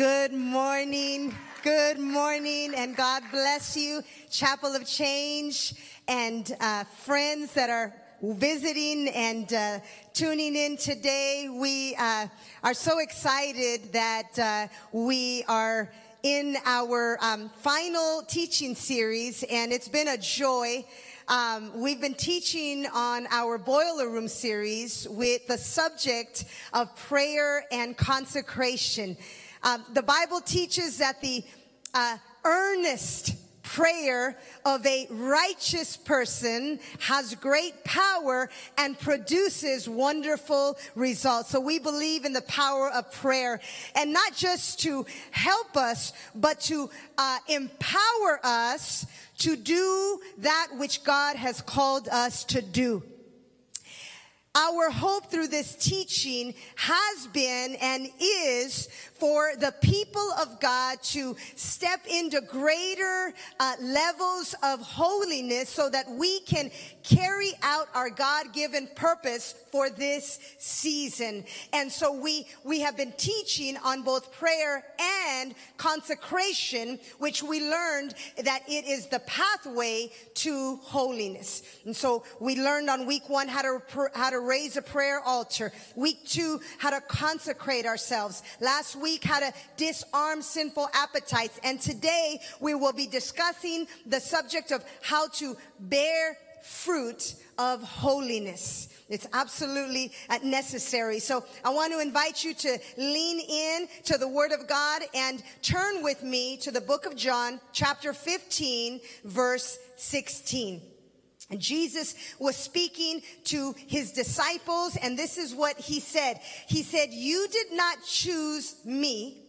Good morning. Good morning, and God bless you, Chapel of Change, and uh, friends that are visiting and uh, tuning in today. We uh, are so excited that uh, we are in our um, final teaching series, and it's been a joy. Um, we've been teaching on our boiler room series with the subject of prayer and consecration. Um, the Bible teaches that the uh, earnest prayer of a righteous person has great power and produces wonderful results. So we believe in the power of prayer and not just to help us, but to uh, empower us to do that which God has called us to do. Our hope through this teaching has been and is for the people of God to step into greater uh, levels of holiness so that we can carry out our God-given purpose for this season. And so we, we have been teaching on both prayer and consecration, which we learned that it is the pathway to holiness. And so we learned on week one how to, how to raise a prayer altar. Week two, how to consecrate ourselves. Last week, how to disarm sinful appetites. And today we will be discussing the subject of how to bear fruit of holiness. It's absolutely necessary. So I want to invite you to lean in to the word of God and turn with me to the book of John, chapter 15, verse 16. And Jesus was speaking to his disciples, and this is what he said. He said, You did not choose me,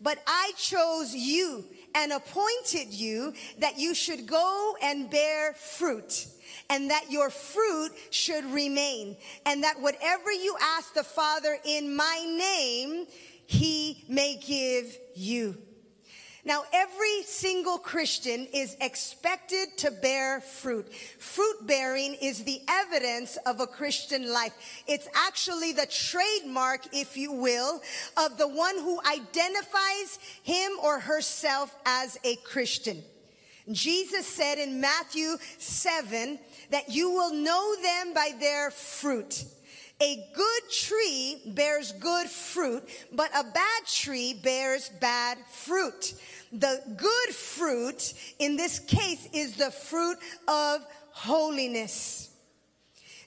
but I chose you and appointed you that you should go and bear fruit and that your fruit should remain and that whatever you ask the Father in my name, he may give you. Now, every single Christian is expected to bear fruit. Fruit bearing is the evidence of a Christian life. It's actually the trademark, if you will, of the one who identifies him or herself as a Christian. Jesus said in Matthew 7 that you will know them by their fruit. A good tree bears good fruit, but a bad tree bears bad fruit. The good fruit in this case is the fruit of holiness.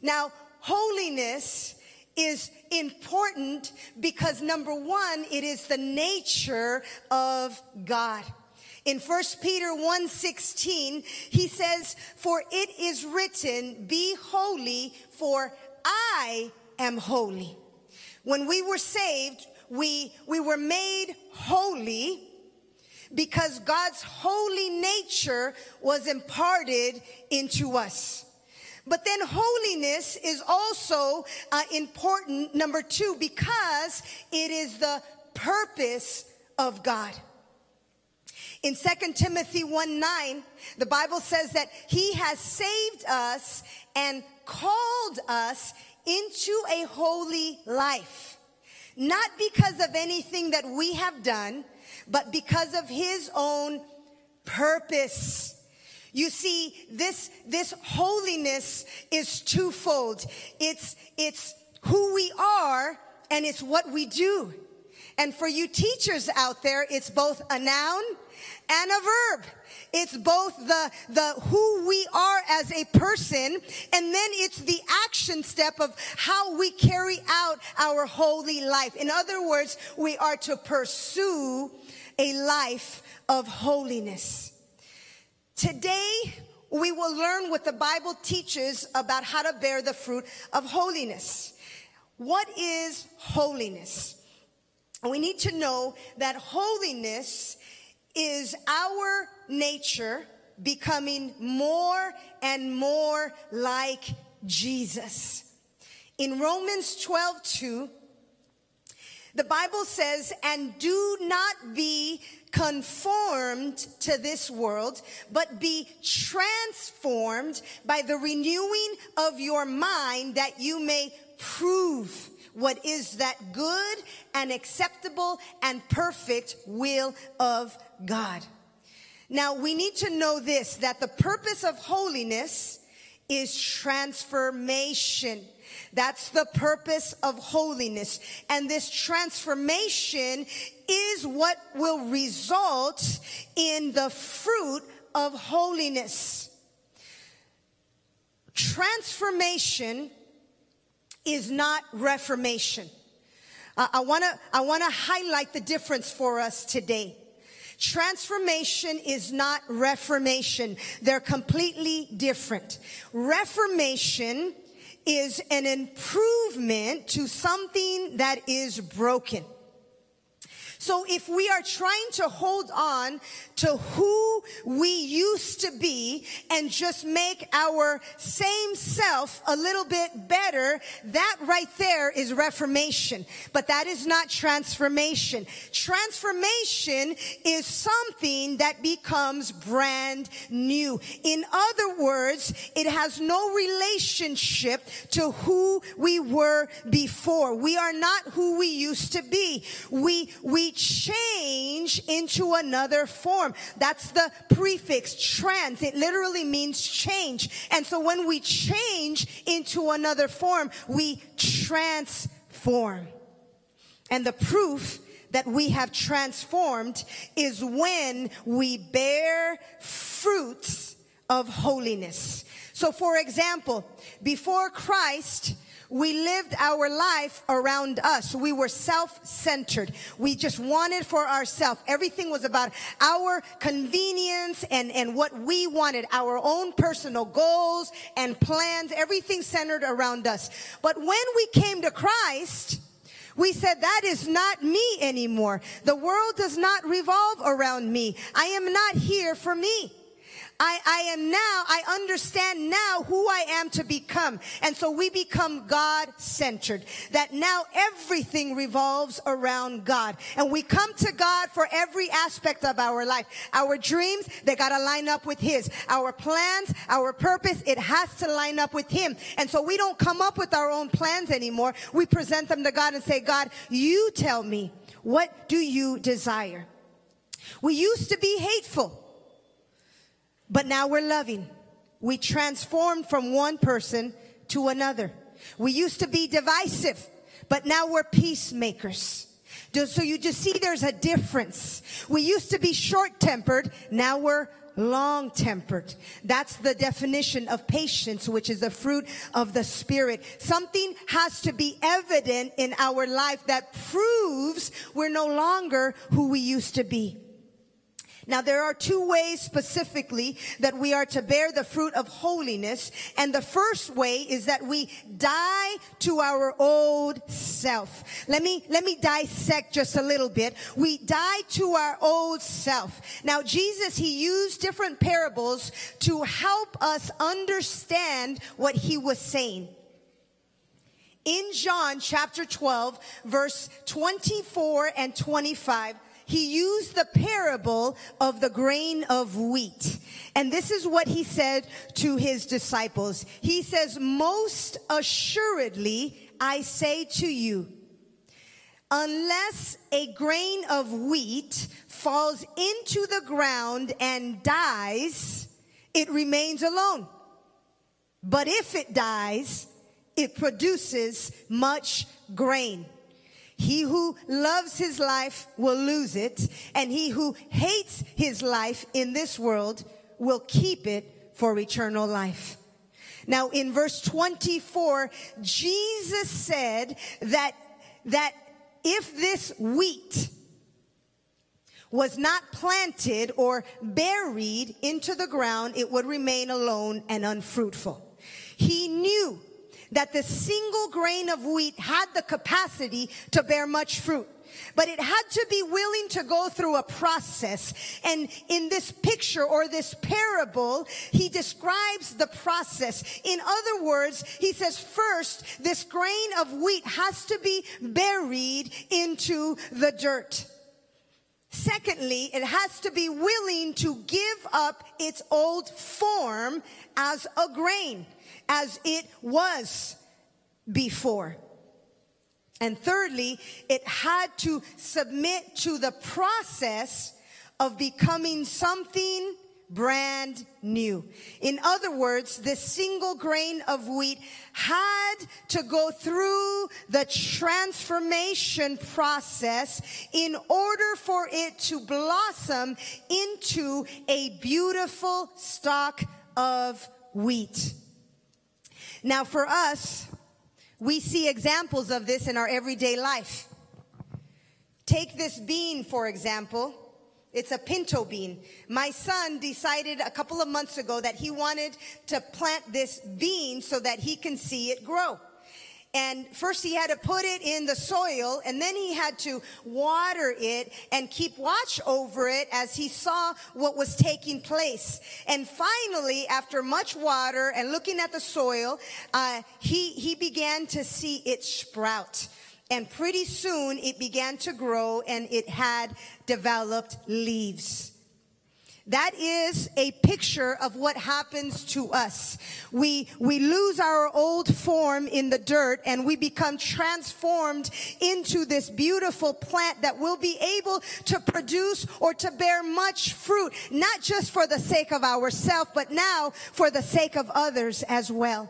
Now, holiness is important because number one, it is the nature of God. In 1 Peter 1:16, he says, "For it is written, be holy, for I am holy. When we were saved, we, we were made holy because God's holy nature was imparted into us. But then holiness is also uh, important, number two, because it is the purpose of God. In 2 Timothy 1 9, the Bible says that he has saved us and called us into a holy life. Not because of anything that we have done, but because of his own purpose. You see, this, this holiness is twofold. It's, it's who we are and it's what we do. And for you teachers out there, it's both a noun and a verb. It's both the, the who we are as a person, and then it's the action step of how we carry out our holy life. In other words, we are to pursue a life of holiness. Today, we will learn what the Bible teaches about how to bear the fruit of holiness. What is holiness? We need to know that holiness is our nature becoming more and more like Jesus. In Romans 12, 2, the Bible says, and do not be conformed to this world, but be transformed by the renewing of your mind that you may prove what is that good and acceptable and perfect will of God. Now we need to know this, that the purpose of holiness is transformation. That's the purpose of holiness. And this transformation is what will result in the fruit of holiness. Transformation is not reformation. Uh, I want to I want to highlight the difference for us today. Transformation is not reformation. They're completely different. Reformation is an improvement to something that is broken. So if we are trying to hold on to who we used to be and just make our same self a little bit better, that right there is reformation. But that is not transformation. Transformation is something that becomes brand new. In other words, it has no relationship to who we were before. We are not who we used to be. We, we change into another form. That's the prefix trans. It literally means change. And so when we change into another form, we transform. And the proof that we have transformed is when we bear fruits of holiness. So for example, before Christ, we lived our life around us. We were self-centered. We just wanted for ourselves. Everything was about our convenience and, and what we wanted, our own personal goals and plans, everything centered around us. But when we came to Christ, we said, that is not me anymore. The world does not revolve around me. I am not here for me. I, I am now, I understand now who I am to become. And so we become God centered. That now everything revolves around God. And we come to God for every aspect of our life. Our dreams, they gotta line up with His. Our plans, our purpose, it has to line up with Him. And so we don't come up with our own plans anymore. We present them to God and say, God, you tell me, what do you desire? We used to be hateful. But now we're loving. We transformed from one person to another. We used to be divisive, but now we're peacemakers. So you just see there's a difference. We used to be short tempered. Now we're long tempered. That's the definition of patience, which is the fruit of the spirit. Something has to be evident in our life that proves we're no longer who we used to be. Now there are two ways specifically that we are to bear the fruit of holiness. And the first way is that we die to our old self. Let me, let me dissect just a little bit. We die to our old self. Now Jesus, he used different parables to help us understand what he was saying in John chapter 12, verse 24 and 25, he used the parable of the grain of wheat. And this is what he said to his disciples. He says, most assuredly, I say to you, unless a grain of wheat falls into the ground and dies, it remains alone. But if it dies, it produces much grain. He who loves his life will lose it, and he who hates his life in this world will keep it for eternal life. Now in verse 24, Jesus said that, that if this wheat was not planted or buried into the ground, it would remain alone and unfruitful. He knew that the single grain of wheat had the capacity to bear much fruit. But it had to be willing to go through a process. And in this picture or this parable, he describes the process. In other words, he says first, this grain of wheat has to be buried into the dirt. Secondly, it has to be willing to give up its old form as a grain as it was before. And thirdly, it had to submit to the process of becoming something brand new. In other words, this single grain of wheat had to go through the transformation process in order for it to blossom into a beautiful stalk of wheat. Now for us, we see examples of this in our everyday life. Take this bean, for example. It's a pinto bean. My son decided a couple of months ago that he wanted to plant this bean so that he can see it grow. And first he had to put it in the soil and then he had to water it and keep watch over it as he saw what was taking place. And finally, after much water and looking at the soil, uh, he, he began to see it sprout. And pretty soon it began to grow and it had developed leaves. That is a picture of what happens to us. We, we lose our old form in the dirt and we become transformed into this beautiful plant that will be able to produce or to bear much fruit, not just for the sake of ourselves, but now for the sake of others as well.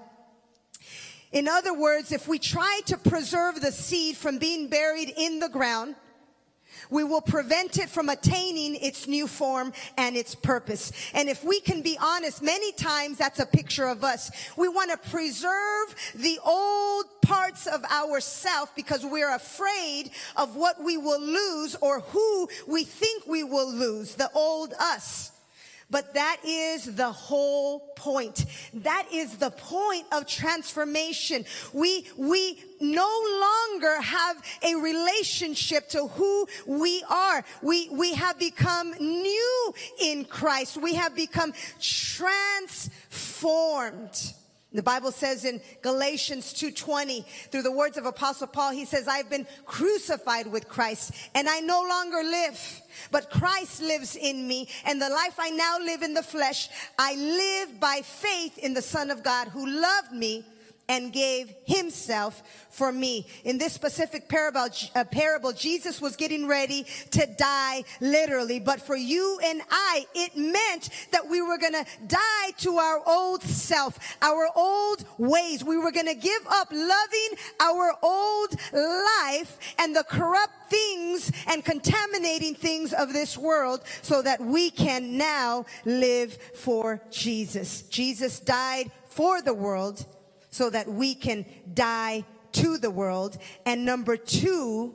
In other words, if we try to preserve the seed from being buried in the ground, we will prevent it from attaining its new form and its purpose. And if we can be honest, many times that's a picture of us. We want to preserve the old parts of ourself because we're afraid of what we will lose or who we think we will lose, the old us. But that is the whole point. That is the point of transformation. We, we no longer have a relationship to who we are. We, we have become new in Christ. We have become transformed. The Bible says in Galatians 2:20 through the words of apostle Paul he says I've been crucified with Christ and I no longer live but Christ lives in me and the life I now live in the flesh I live by faith in the son of God who loved me and gave himself for me. In this specific parable, uh, parable, Jesus was getting ready to die literally. But for you and I, it meant that we were going to die to our old self, our old ways. We were going to give up loving our old life and the corrupt things and contaminating things of this world so that we can now live for Jesus. Jesus died for the world so that we can die to the world. And number two,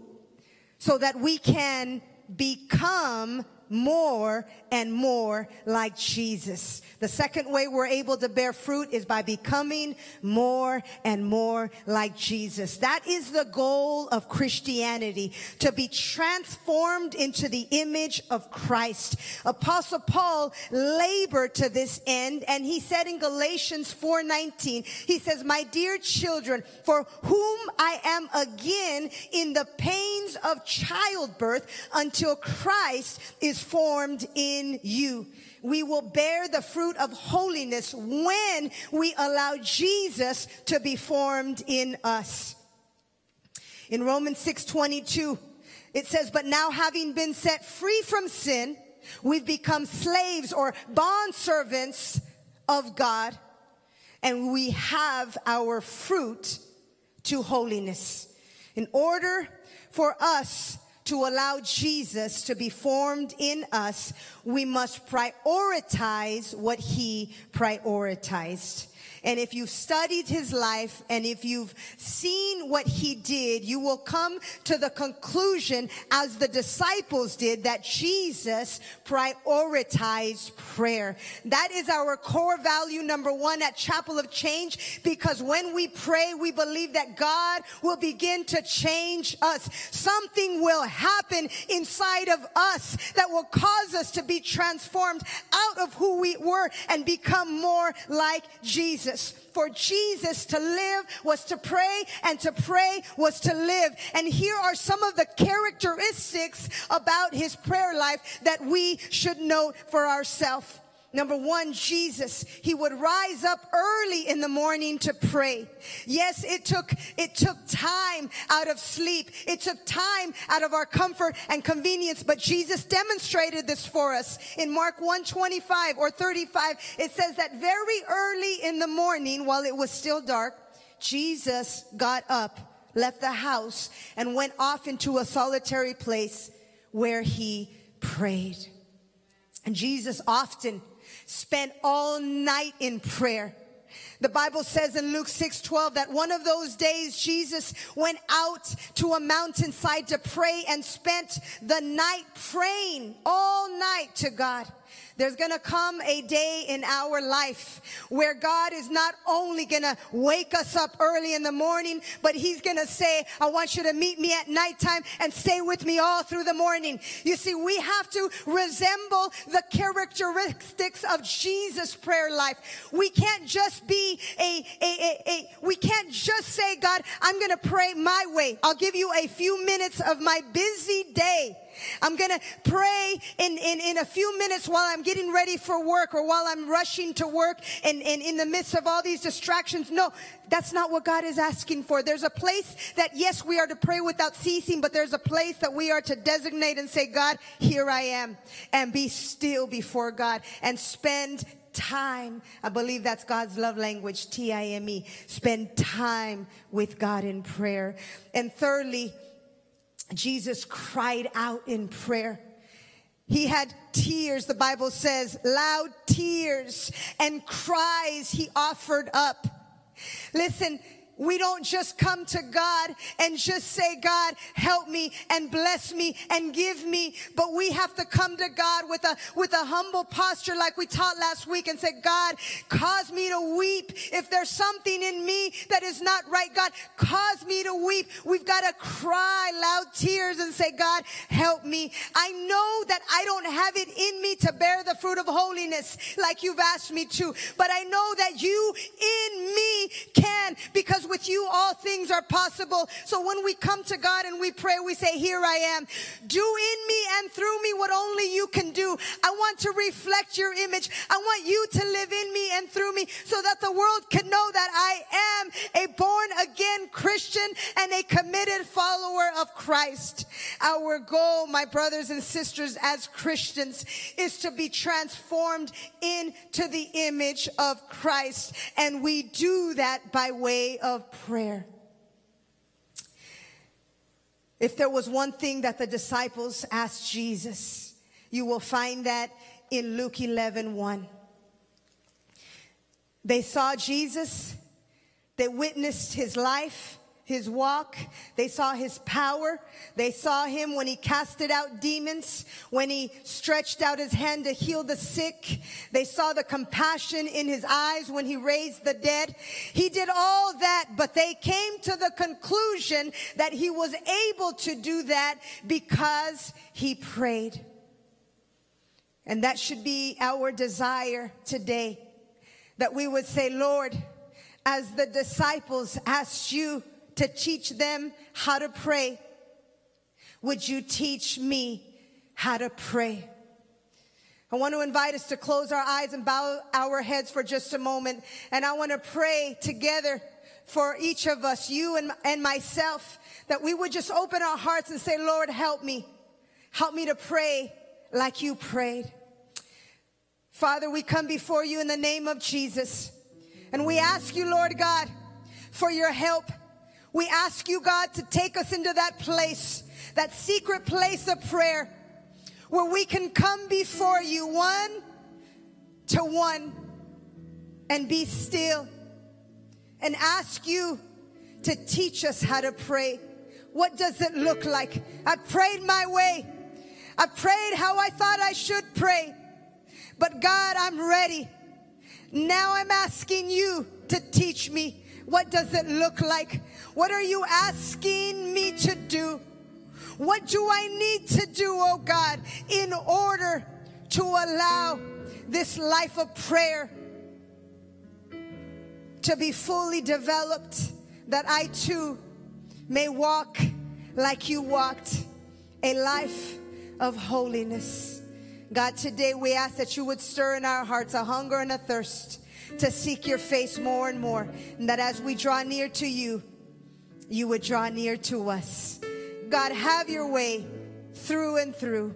so that we can become more and more like Jesus. The second way we're able to bear fruit is by becoming more and more like Jesus. That is the goal of Christianity, to be transformed into the image of Christ. Apostle Paul labored to this end and he said in Galatians 4:19, he says, "My dear children, for whom I am again in the pains of childbirth until Christ is formed in you. We will bear the fruit of holiness when we allow Jesus to be formed in us. In Romans 6:22, it says, "But now having been set free from sin, we've become slaves or bond servants of God, and we have our fruit to holiness." In order for us to allow Jesus to be formed in us, we must prioritize what he prioritized. And if you've studied his life and if you've seen what he did, you will come to the conclusion as the disciples did that Jesus prioritized prayer. That is our core value number one at Chapel of Change because when we pray, we believe that God will begin to change us. Something will happen inside of us that will cause us to be transformed out of who we were and become more like Jesus. Jesus. For Jesus to live was to pray and to pray was to live. And here are some of the characteristics about his prayer life that we should note for ourselves. Number one, Jesus, he would rise up early in the morning to pray. Yes, it took, it took time out of sleep. It took time out of our comfort and convenience, but Jesus demonstrated this for us. In Mark 125 or 35, it says that very early in the morning, while it was still dark, Jesus got up, left the house, and went off into a solitary place where he prayed. And Jesus often spent all night in prayer. The Bible says in Luke 6 12 that one of those days Jesus went out to a mountainside to pray and spent the night praying all night to God. There's going to come a day in our life where God is not only going to wake us up early in the morning, but he's going to say, I want you to meet me at nighttime and stay with me all through the morning. You see, we have to resemble the characteristics of Jesus' prayer life. We can't just be a, a, a, a we can't just say, God, I'm going to pray my way. I'll give you a few minutes of my busy day. I'm going to pray in, in, in a few minutes while I'm getting ready for work or while I'm rushing to work and, and in the midst of all these distractions. No, that's not what God is asking for. There's a place that, yes, we are to pray without ceasing, but there's a place that we are to designate and say, God, here I am and be still before God and spend time. I believe that's God's love language, T-I-M-E. Spend time with God in prayer. And thirdly, Jesus cried out in prayer. He had tears, the Bible says, loud tears and cries he offered up. Listen, we don't just come to God and just say, God, help me and bless me and give me, but we have to come to God with a, with a humble posture like we taught last week and say, God, cause me to weep. If there's something in me that is not right, God, cause me to weep. We've got to cry loud tears and say, God, help me. I know that I don't have it in me to bear the fruit of holiness like you've asked me to, but I know that you in me can because with you all things are possible. So when we come to God and we pray, we say, here I am. Do in me and through me what only you can do. I want to reflect your image. I want you to live in me and through me so that the world can know that I am a born again Christian and a committed follower of Christ. Our goal, my brothers and sisters, as Christians is to be transformed into the image of Christ. And we do that by way of of prayer. If there was one thing that the disciples asked Jesus, you will find that in Luke 11 1. They saw Jesus, they witnessed his life, his walk. They saw his power. They saw him when he casted out demons, when he stretched out his hand to heal the sick. They saw the compassion in his eyes when he raised the dead. He did all that, but they came to the conclusion that he was able to do that because he prayed. And that should be our desire today that we would say, Lord, as the disciples asked you to teach them how to pray. Would you teach me how to pray? I want to invite us to close our eyes and bow our heads for just a moment. And I want to pray together for each of us, you and, and myself, that we would just open our hearts and say, Lord, help me. Help me to pray like you prayed. Father, we come before you in the name of Jesus. And we ask you, Lord God, for your help we ask you, God, to take us into that place, that secret place of prayer where we can come before you one to one and be still and ask you to teach us how to pray. What does it look like? I prayed my way. I prayed how I thought I should pray. But God, I'm ready. Now I'm asking you to teach me. What does it look like? What are you asking me to do? What do I need to do, oh God, in order to allow this life of prayer to be fully developed, that I too may walk like you walked, a life of holiness. God, today we ask that you would stir in our hearts a hunger and a thirst to seek your face more and more. And that as we draw near to you, you would draw near to us. God, have your way through and through.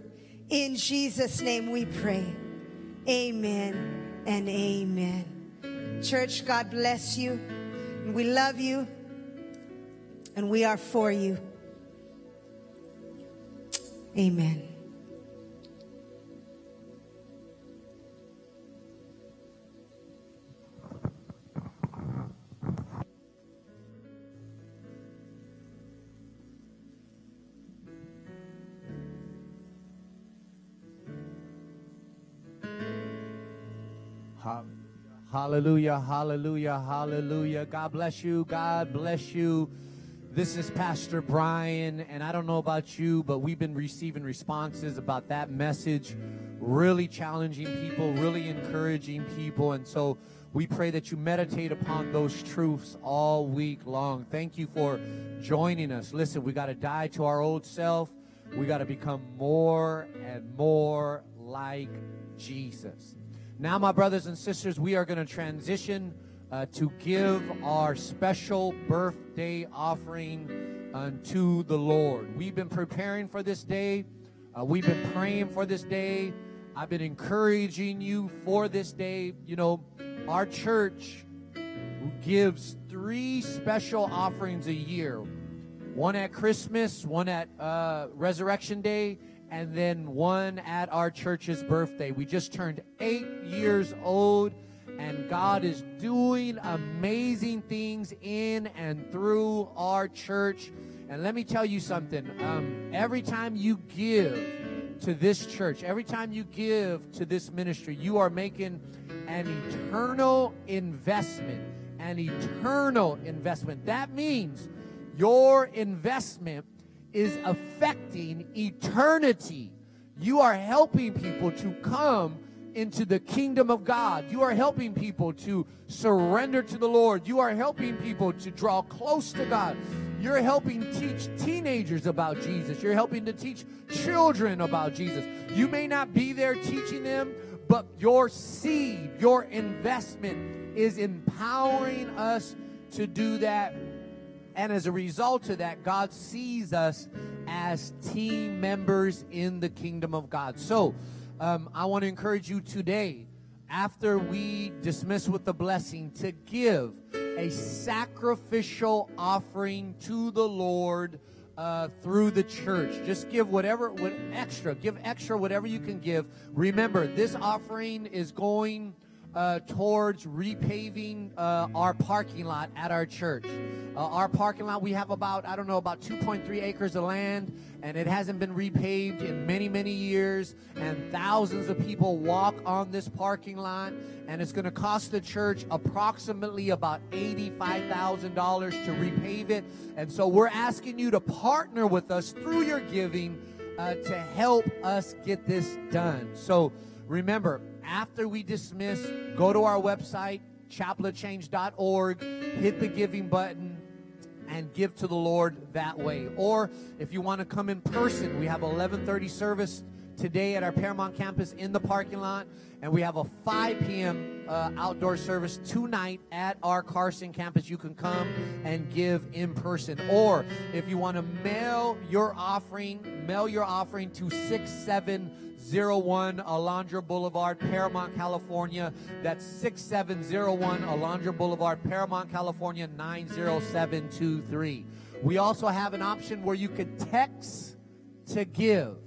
In Jesus' name we pray. Amen and amen. Church, God bless you. We love you and we are for you. Amen. Hallelujah, hallelujah, hallelujah. God bless you. God bless you. This is Pastor Brian, and I don't know about you, but we've been receiving responses about that message, really challenging people, really encouraging people. And so we pray that you meditate upon those truths all week long. Thank you for joining us. Listen, we got to die to our old self, we got to become more and more like Jesus. Now, my brothers and sisters, we are going to transition uh, to give our special birthday offering unto the Lord. We've been preparing for this day, uh, we've been praying for this day. I've been encouraging you for this day. You know, our church gives three special offerings a year one at Christmas, one at uh, Resurrection Day, and then one at our church's birthday. We just turned eight years old, and God is doing amazing things in and through our church. And let me tell you something um, every time you give to this church, every time you give to this ministry, you are making an eternal investment. An eternal investment. That means your investment is affecting eternity. You are helping people to come into the kingdom of God. You are helping people to surrender to the Lord. You are helping people to draw close to God. You're helping teach teenagers about Jesus. You're helping to teach children about Jesus. You may not be there teaching them, but your seed, your investment is empowering us to do that and as a result of that, God sees us as team members in the kingdom of God. So um, I want to encourage you today, after we dismiss with the blessing, to give a sacrificial offering to the Lord. Uh, through the church. Just give whatever, what extra, give extra whatever you can give. Remember, this offering is going uh, towards repaving uh, our parking lot at our church. Uh, our parking lot, we have about, I don't know, about 2.3 acres of land, and it hasn't been repaved in many, many years. And thousands of people walk on this parking lot, and it's going to cost the church approximately about $85,000 to repave it. And so we're asking you to partner with us through your giving uh, to help us get this done. So remember, after we dismiss, go to our website, chapelofchange.org, hit the giving button, and give to the Lord that way. Or if you want to come in person, we have 11:30 service today at our Paramount campus in the parking lot, and we have a 5 p.m. Uh, outdoor service tonight at our Carson campus. You can come and give in person, or if you want to mail your offering, mail your offering to 6701 Alondra Boulevard, Paramount, California. That's 6701 Alondra Boulevard, Paramount, California 90723. We also have an option where you could text to give.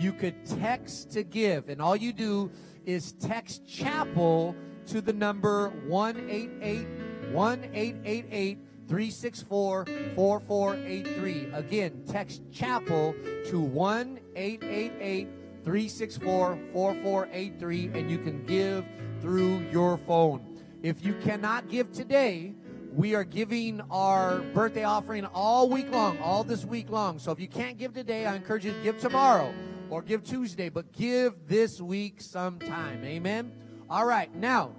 You could text to give, and all you do is text chapel to the number 188 1888 364 4483. Again, text chapel to 1 888 364 4483, and you can give through your phone. If you cannot give today, we are giving our birthday offering all week long, all this week long. So if you can't give today, I encourage you to give tomorrow or give Tuesday, but give this week sometime. Amen. All right. Now,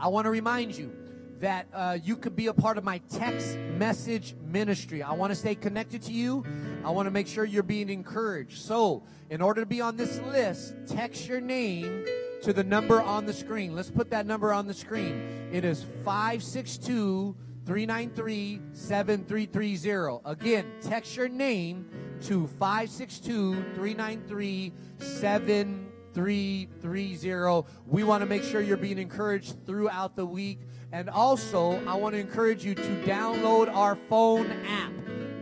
I want to remind you that uh, you could be a part of my text message ministry. I want to stay connected to you I want to make sure you're being encouraged. So, in order to be on this list, text your name to the number on the screen. Let's put that number on the screen. It is 562 393 7330. Again, text your name to 562 393 7330. We want to make sure you're being encouraged throughout the week. And also, I want to encourage you to download our phone app.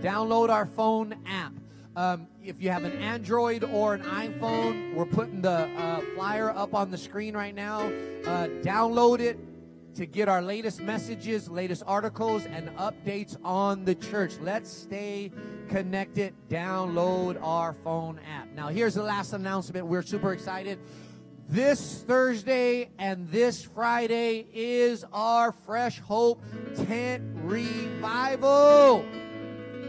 Download our phone app. Um, if you have an Android or an iPhone, we're putting the uh, flyer up on the screen right now. Uh, download it to get our latest messages, latest articles, and updates on the church. Let's stay connected. Download our phone app. Now, here's the last announcement. We're super excited. This Thursday and this Friday is our Fresh Hope Tent Revival.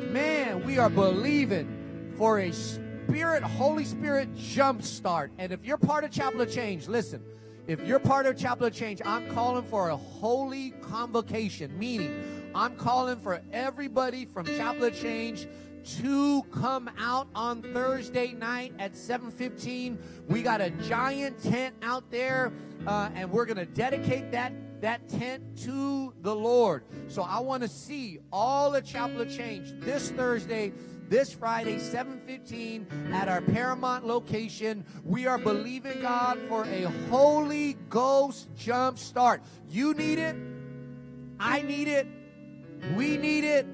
Man, we are believing for a Spirit, Holy Spirit jump start. And if you're part of Chapel of Change, listen, if you're part of Chapel of Change, I'm calling for a holy convocation, meaning I'm calling for everybody from Chapel of Change to come out on Thursday night at 7:15. We got a giant tent out there, uh, and we're to dedicate that that tent to the Lord. So I want to see all the Chapel of Change this Thursday this Friday, 7:15 at our Paramount location. We are believing God for a Holy Ghost jump start. You need it. I need it. We need it.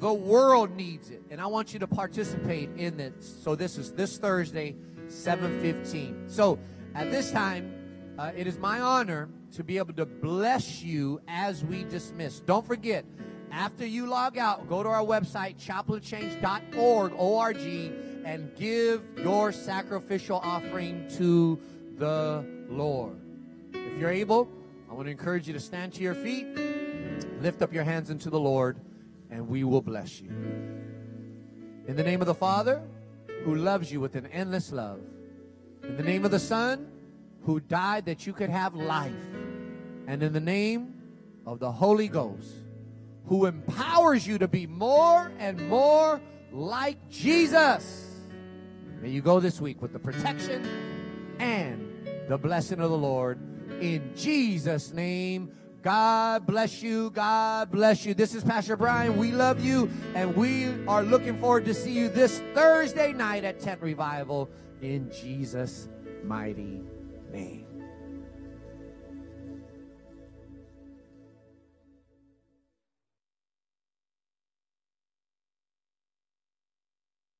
The world needs it. And I want you to participate in it. So this is this Thursday, 7:15. So at this time, uh, it is my honor to be able to bless you as we dismiss. Don't forget, after you log out, go to our website, chapelofchange.org, O-R-G, and give your sacrificial offering to the Lord. If you're able, I want to encourage you to stand to your feet, lift up your hands into the Lord, and we will bless you. In the name of the Father, who loves you with an endless love. In the name of the Son, who died that you could have life. And in the name of the Holy Ghost, who empowers you to be more and more like Jesus. May you go this week with the protection and the blessing of the Lord. In Jesus' name, God bless you. God bless you. This is Pastor Brian. We love you, and we are looking forward to see you this Thursday night at Tent Revival in Jesus' mighty name.